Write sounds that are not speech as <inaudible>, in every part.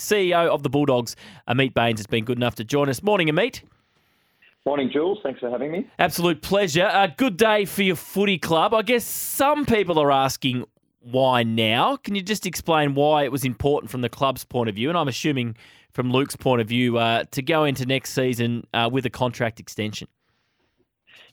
CEO of the Bulldogs, Ameet Bains, has been good enough to join us. Morning, Ameet. Morning, Jules. Thanks for having me. Absolute pleasure. A good day for your footy club. I guess some people are asking why now. Can you just explain why it was important from the club's point of view? And I'm assuming from Luke's point of view uh, to go into next season uh, with a contract extension.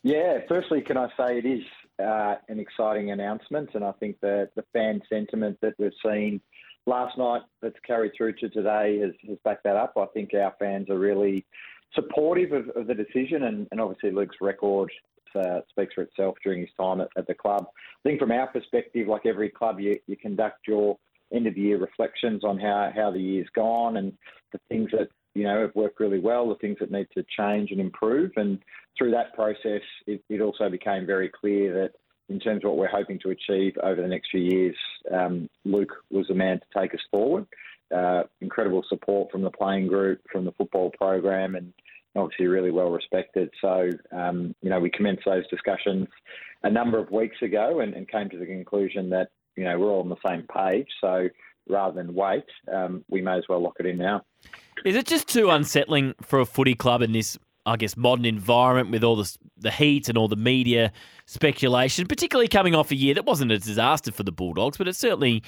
Yeah, firstly, can I say it is uh, an exciting announcement, and I think that the fan sentiment that we've seen last night that's carried through to today has, has backed that up. I think our fans are really supportive of, of the decision, and, and, obviously Luke's record uh, speaks for itself during his time at, at, the club. I think from our perspective, like every club, you, you conduct your end of the year reflections on how, how the year's gone and the things that you know have worked really well, the things that need to change and improve. And through that process, it, it also became very clear that in terms of what we're hoping to achieve over the next few years, um, Luke was the man to take us forward. Uh, incredible support from the playing group, from the football program, and obviously really well respected. So, um, you know, we commenced those discussions a number of weeks ago and, and, came to the conclusion that, you know, we're all on the same page. So rather than wait, um, we may as well lock it in now. Is it just too unsettling for a footy club in this, I guess, modern environment with all the, the heat and all the media speculation, particularly coming off a year that wasn't a disaster for the Bulldogs, but it certainly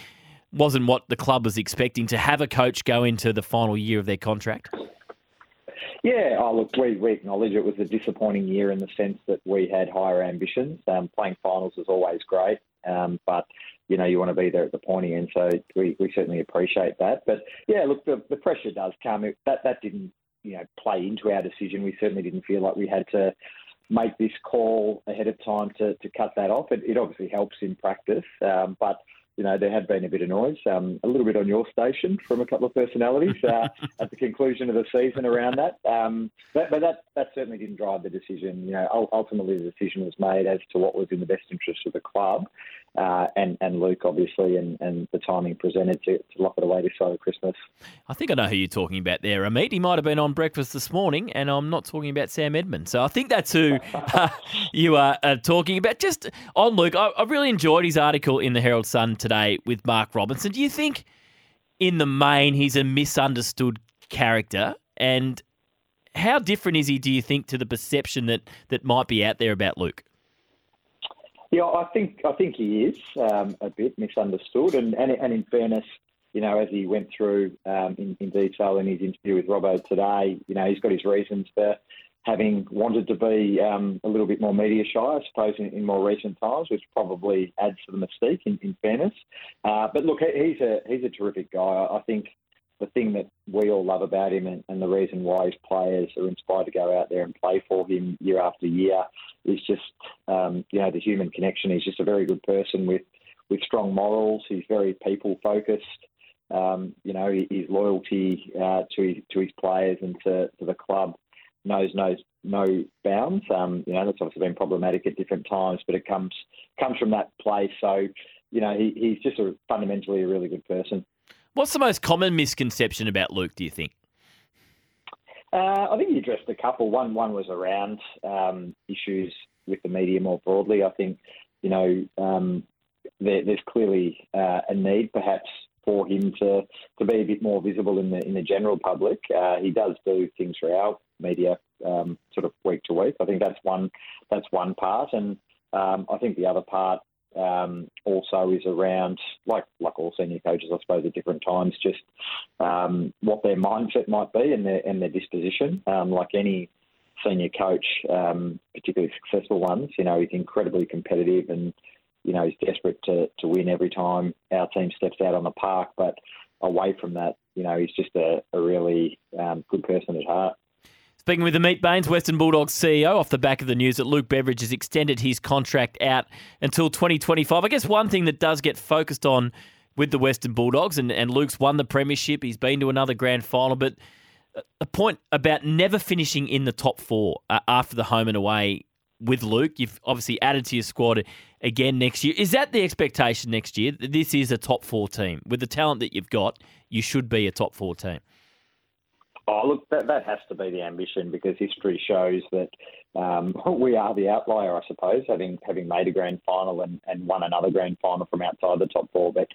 wasn't what the club was expecting to have a coach go into the final year of their contract? Yeah, oh, look, we, we acknowledge it was a disappointing year in the sense that we had higher ambitions. Um, playing finals is always great, um, but you know you want to be there at the pointy end, so we, we certainly appreciate that. But yeah, look, the, the pressure does come. It, that that didn't you know play into our decision. We certainly didn't feel like we had to make this call ahead of time to, to cut that off. It, it obviously helps in practice, um, but you know, there had been a bit of noise, um, a little bit on your station from a couple of personalities uh, <laughs> at the conclusion of the season around that. Um, but, but that, that certainly didn't drive the decision. You know, ultimately the decision was made as to what was in the best interest of the club uh, and, and Luke, obviously, and, and the timing presented to, to lock it away this side of Christmas. I think I know who you're talking about there, Ameet. He might have been on breakfast this morning, and I'm not talking about Sam Edmund. So I think that's who <laughs> uh, you are uh, talking about. Just on Luke, I, I really enjoyed his article in the Herald Sun today with Mark Robinson. Do you think, in the main, he's a misunderstood character? And how different is he, do you think, to the perception that, that might be out there about Luke? Yeah, I think I think he is um, a bit misunderstood, and, and and in fairness, you know, as he went through um, in, in detail in his interview with Robbo today, you know, he's got his reasons for having wanted to be um, a little bit more media shy, I suppose, in, in, more recent times, which probably adds to the mystique. In, in fairness, uh, but look, he's a he's a terrific guy. I think the thing that we all love about him and, and, the reason why his players are inspired to go out there and play for him year after year is just, um, you know, the human connection. He's just a very good person with, with strong morals. He's very people focused. Um, you know, his loyalty uh, to his to his players and to, to the club knows no no bounds. Um, you know, that's obviously been problematic at different times, but it comes comes from that place. So, you know, he, he's just a, fundamentally a really good person. What's the most common misconception about Luke, do you think? Uh, I think you addressed a couple. One one was around um, issues with the media more broadly. I think, you know, um, there, there's clearly uh, a need perhaps for him to, to be a bit more visible in the in the general public. Uh, he does do things for our media um, sort of week to week. I think that's one that's one part, and um, I think the other part um, also is around, like like all senior coaches, I suppose, at different times, just um, what their mindset might be and their and their disposition. Um, like any senior coach, um, particularly successful ones, you know, he's incredibly competitive and you know he's desperate to to win every time our team steps out on the park. But away from that, you know, he's just a, a really um, good person at heart. Speaking with Ameet Bains, Western Bulldogs CEO, off the back of the news that Luke Beveridge has extended his contract out until 2025. I guess one thing that does get focused on with the Western Bulldogs, and, and Luke's won the premiership, he's been to another grand final, but a point about never finishing in the top four uh, after the home and away with Luke. You've obviously added to your squad again next year. Is that the expectation next year? This is a top four team. With the talent that you've got, you should be a top four team. Oh, look, that, that has to be the ambition because history shows that um, <laughs> we are the outlier, I suppose, having having made a grand final and, and won another grand final from outside the top four. But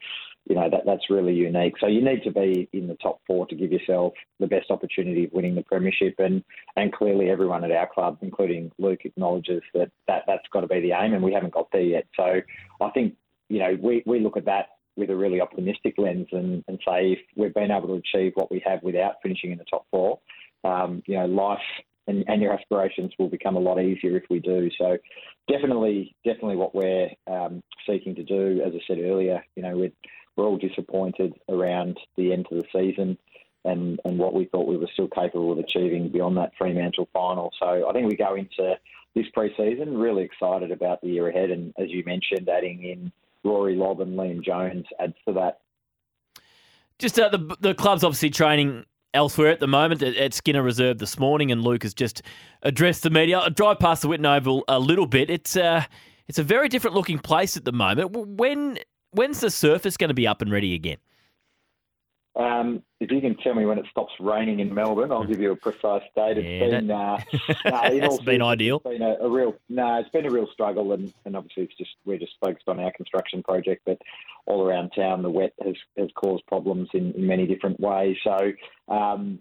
you know that that's really unique. So you need to be in the top four to give yourself the best opportunity of winning the premiership. And and clearly everyone at our club, including Luke, acknowledges that, that that's got to be the aim, and we haven't got there yet. So I think you know we, we look at that with a really optimistic lens and, and say if we've been able to achieve what we have without finishing in the top four, um, you know, life and, and, your aspirations will become a lot easier if we do. So definitely, definitely what we're um, seeking to do. As I said earlier, you know, we're, we're all disappointed around the end of the season and, and what we thought we were still capable of achieving beyond that Fremantle final. So I think we go into this pre-season really excited about the year ahead. And as you mentioned, adding in Rory Lobb and Liam Jones adds to that. Just uh, the the club's obviously training elsewhere at the moment at, Skinner Reserve this morning, and Luke has just addressed the media. I drive past the Whitten Oval a little bit. It's uh, it's a very different looking place at the moment. When when's the surface going to be up and ready again? Um, if you can tell me when it stops raining in Melbourne, I'll give you a precise date. It's yeah, been, uh, <laughs> it's been ideal. It's been a, a, real no, it's been a real struggle, and, and obviously it's just we're just focused on our construction project, but all around town the wet has, has caused problems in, in many different ways. So um,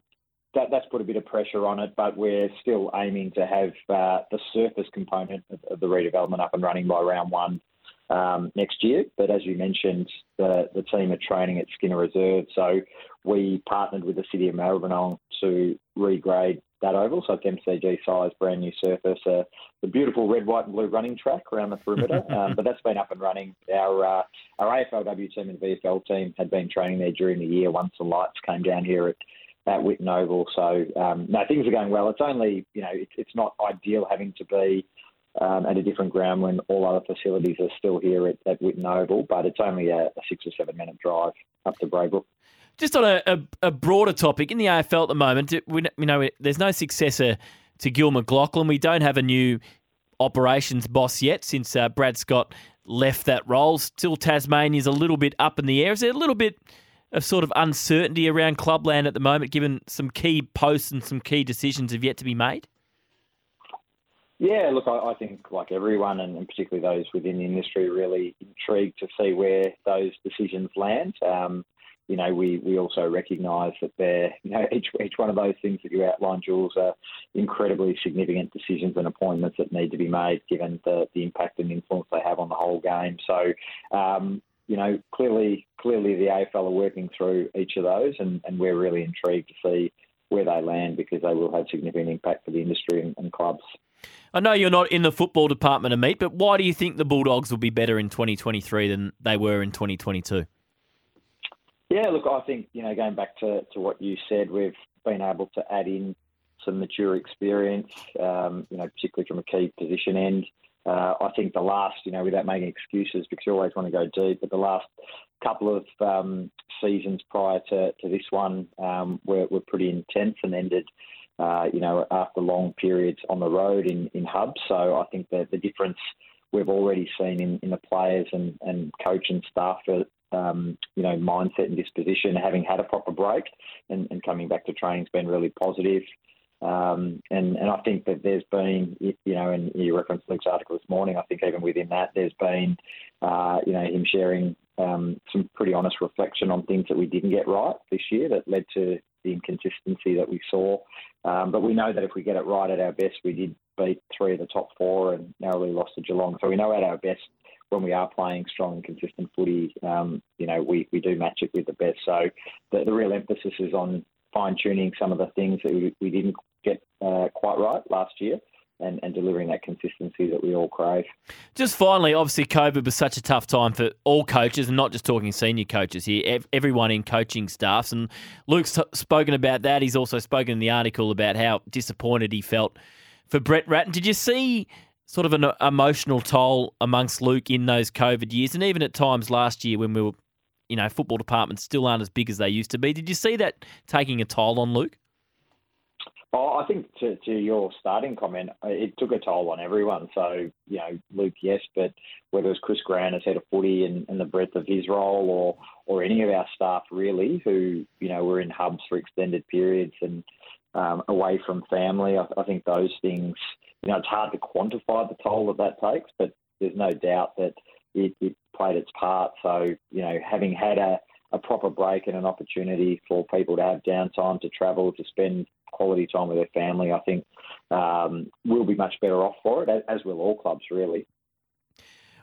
that, that's put a bit of pressure on it, but we're still aiming to have uh, the surface component of, of the redevelopment up and running by round one um, next year. But as you mentioned, the, the team are training at Skinner Reserve. So we partnered with the City of Maribyrnong to regrade that oval. So it's MCG size, brand new surface, uh, the beautiful red, white, and blue running track around the perimeter. <laughs> um, but that's been up and running. Our uh, our AFLW team and VFL team had been training there during the year once the lights came down here at at Whitten Oval. So um, no, things are going well. It's only you know it's, it's not ideal having to be um, at a different ground when all other facilities are still here at, at Whitten Oval, but it's only a, a six or seven minute drive up to Braybrook. Just on a, a, a, broader topic, in the AFL at the moment, we, you know, there's no successor to Gil McLachlan. We don't have a new operations boss yet since uh, Brad Scott left that role. Still, Tasmania's a little bit up in the air. Is there a little bit of sort of uncertainty around clubland at the moment, given some key posts and some key decisions have yet to be made? Yeah, look, I, I, think like everyone, and, and, particularly those within the industry, really intrigued to see where those decisions land. Um, you know, we, we also recognise that they're, you know, <laughs> each, each one of those things that you outlined, Jules, are incredibly significant decisions and appointments that need to be made given the, the impact and influence they have on the whole game. So, um, you know, clearly, clearly the AFL are working through each of those, and, and we're really intrigued to see where they land because they will have significant impact for the industry and, and clubs. I know you're not in the football department Ameet, but why do you think the Bulldogs will be better in 2023 than they were in 2022? Yeah, look, I think, you know, going back to, to what you said, we've been able to add in some mature experience, um, you know, particularly from a key position end. Uh, I think the last, you know, without making excuses, because you always want to go deep, but the last couple of um, seasons prior to, to this one um, were, were pretty intense and ended uh, you know, after long periods on the road in, in hubs. So I think that the difference we've already seen in, in the players and, and coach and staff, um, you know, mindset and disposition, having had a proper break and, and coming back to training has been really positive. Um, and, and I think that there's been, you know, and you referenced Luke's article this morning, I think even within that, there's been, uh, you know, him sharing um, some pretty honest reflection on things that we didn't get right this year that led to the inconsistency that we saw. Um, but we know that if we get it right at our best, we did beat three of the top four and narrowly lost to Geelong. So we know at our best when we are playing strong and consistent footy, um, you know, we, we do match it with the best. So the, the real emphasis is on fine tuning some of the things that we, we didn't get uh, quite right last year and, and delivering that consistency that we all crave. Just finally, obviously, COVID was such a tough time for all coaches, and not just talking senior coaches here, everyone in coaching staffs. And Luke's spoken about that. He's also spoken in the article about how disappointed he felt for Brett Ratten. Did you see sort of an emotional toll amongst Luke in those COVID years, and even at times last year when we were, you know, football departments still aren't as big as they used to be? Did you see that taking a toll on Luke? Oh, I think to, to your starting comment, uh, it took a toll on everyone. So, you know, Luke, yes, but whether it's Chris Grant as head of footy and, and the breadth of his role or or any of our staff really who, you know, were in hubs for extended periods and um, away from family, I, I think those things, you know, it's hard to quantify the toll that that takes, but there's no doubt that it, it played its part. So, you know, having had a, a proper break and an opportunity for people to have downtime to travel, to spend quality time with their family, I think um, we'll be much better off for it, as will all clubs, really.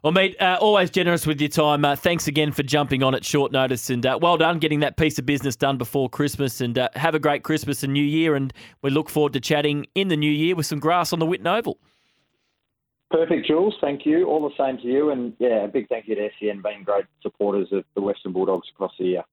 Well, mate, uh, always generous with your time. Uh, thanks again for jumping on at short notice, and uh, well done getting that piece of business done before Christmas. And uh, have a great Christmas and New Year. And we look forward to chatting in the new year with some grass on the Whitten Oval. Perfect, Jules. Thank you. All the same to you. And yeah, a big thank you to SEN being great supporters of the Western Bulldogs across the year.